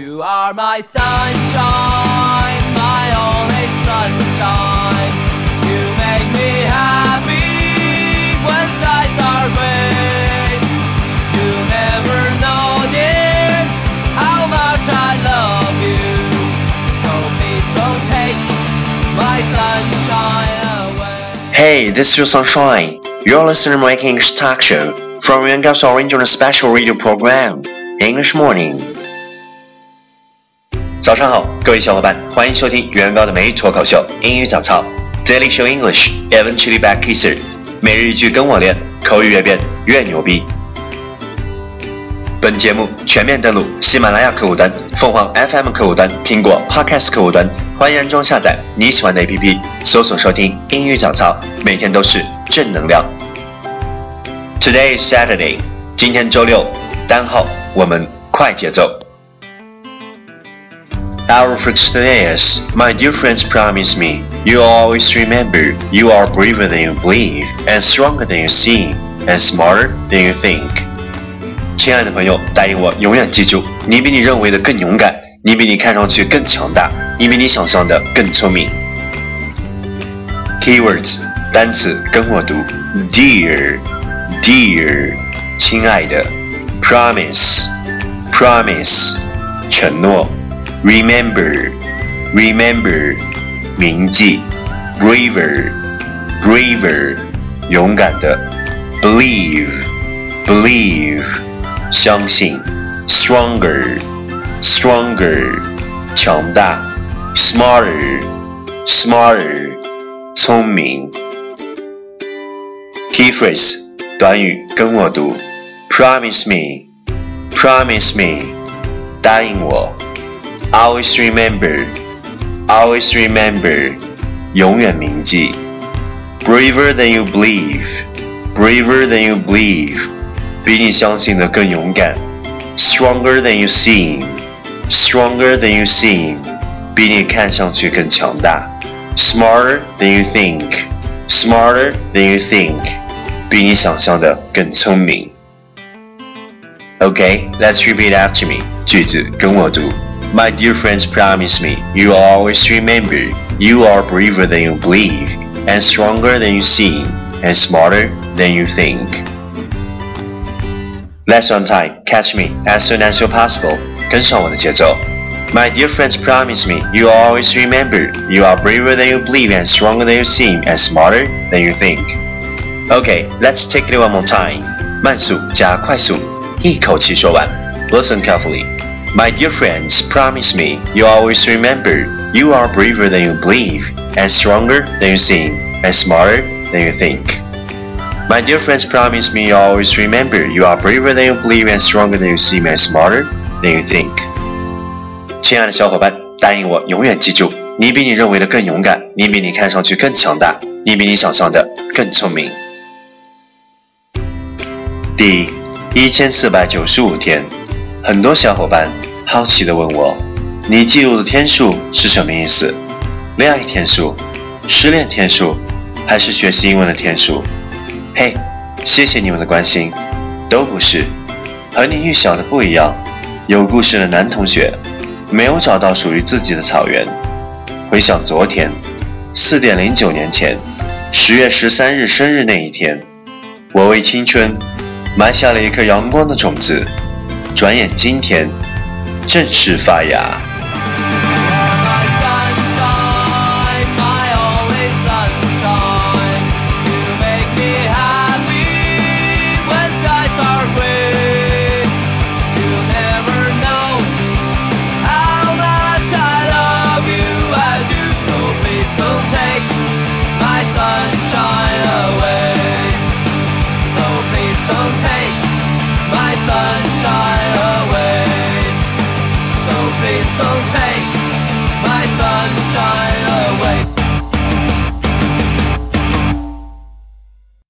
You are my sunshine, my only sunshine. You make me happy when skies are gray. You never know, dear, how much I love you. So please don't take my sunshine away. Hey, this is your sunshine. You're listening to my English talk show from Yuangao's original special radio program, English Morning. 早上好，各位小伙伴，欢迎收听原高的每日脱口秀英语早操，Daily Show English Eventually Back Kisser，每日一句跟我练，口语越变越牛逼。本节目全面登录喜马拉雅客户端、凤凰 FM 客户端、苹果 Podcast 客户端，欢迎安装下载你喜欢的 APP，搜索收听英语早操，每天都是正能量。Today is Saturday，今天周六，单号我们快节奏。Our phrase today is, My dear friends promise me, you'll always remember you are braver than you believe, and stronger than you seem, and smarter than you think. 亲爱的朋友，答应我，永远记住，你比你认为的更勇敢，你比你看上去更强大，你比你想象的更聪明。Keywords 单词跟我读，Dear，Dear，亲爱的，Promise，Promise，承诺。 remember, remember，铭记；braver, braver，勇敢的；believe, believe，相信；stronger, stronger，强大；smarter, smarter，聪明。Key phrase 短语跟我读：Promise me, promise me，答应我。 Always remember, always remember，永远铭记。Braver than you believe, braver than you believe，比你相信的更勇敢。Stronger than you seem, stronger than you seem，比你看上去更强大。Smarter than you think, smarter than you think，比你想象的更聪明。Okay, let's repeat after me，句子跟我读。 My dear friends, promise me you will always remember you are braver than you believe, and stronger than you seem, and smarter than you think. Let's on time. Catch me as soon as you're possible. 跟上我的节奏。My dear friends, promise me you will always remember you are braver than you believe, and stronger than you seem, and smarter than you think. Okay, let's take it one more time. 慢速加快速，一口气说完。Listen carefully. My dear friends, promise me you always remember you are braver than you believe, and stronger than you seem, and smarter than you think. My dear friends, promise me you always remember you are braver than you believe, and stronger than you seem, and smarter than you think. 亲爱的小伙伴，答应我，永远记住，你比你认为的更勇敢，你比你看上去更强大，你比你想象的更聪明。第一千四百九十五天。 很多小伙伴好奇地问我：“你记录的天数是什么意思？恋爱天数、失恋天数，还是学习英文的天数？”嘿，谢谢你们的关心，都不是。和你预想的不一样。有故事的男同学没有找到属于自己的草原。回想昨天，四点零九年前，十月十三日生日那一天，我为青春埋下了一颗阳光的种子。转眼今天正式发芽。please don't take my sunshine.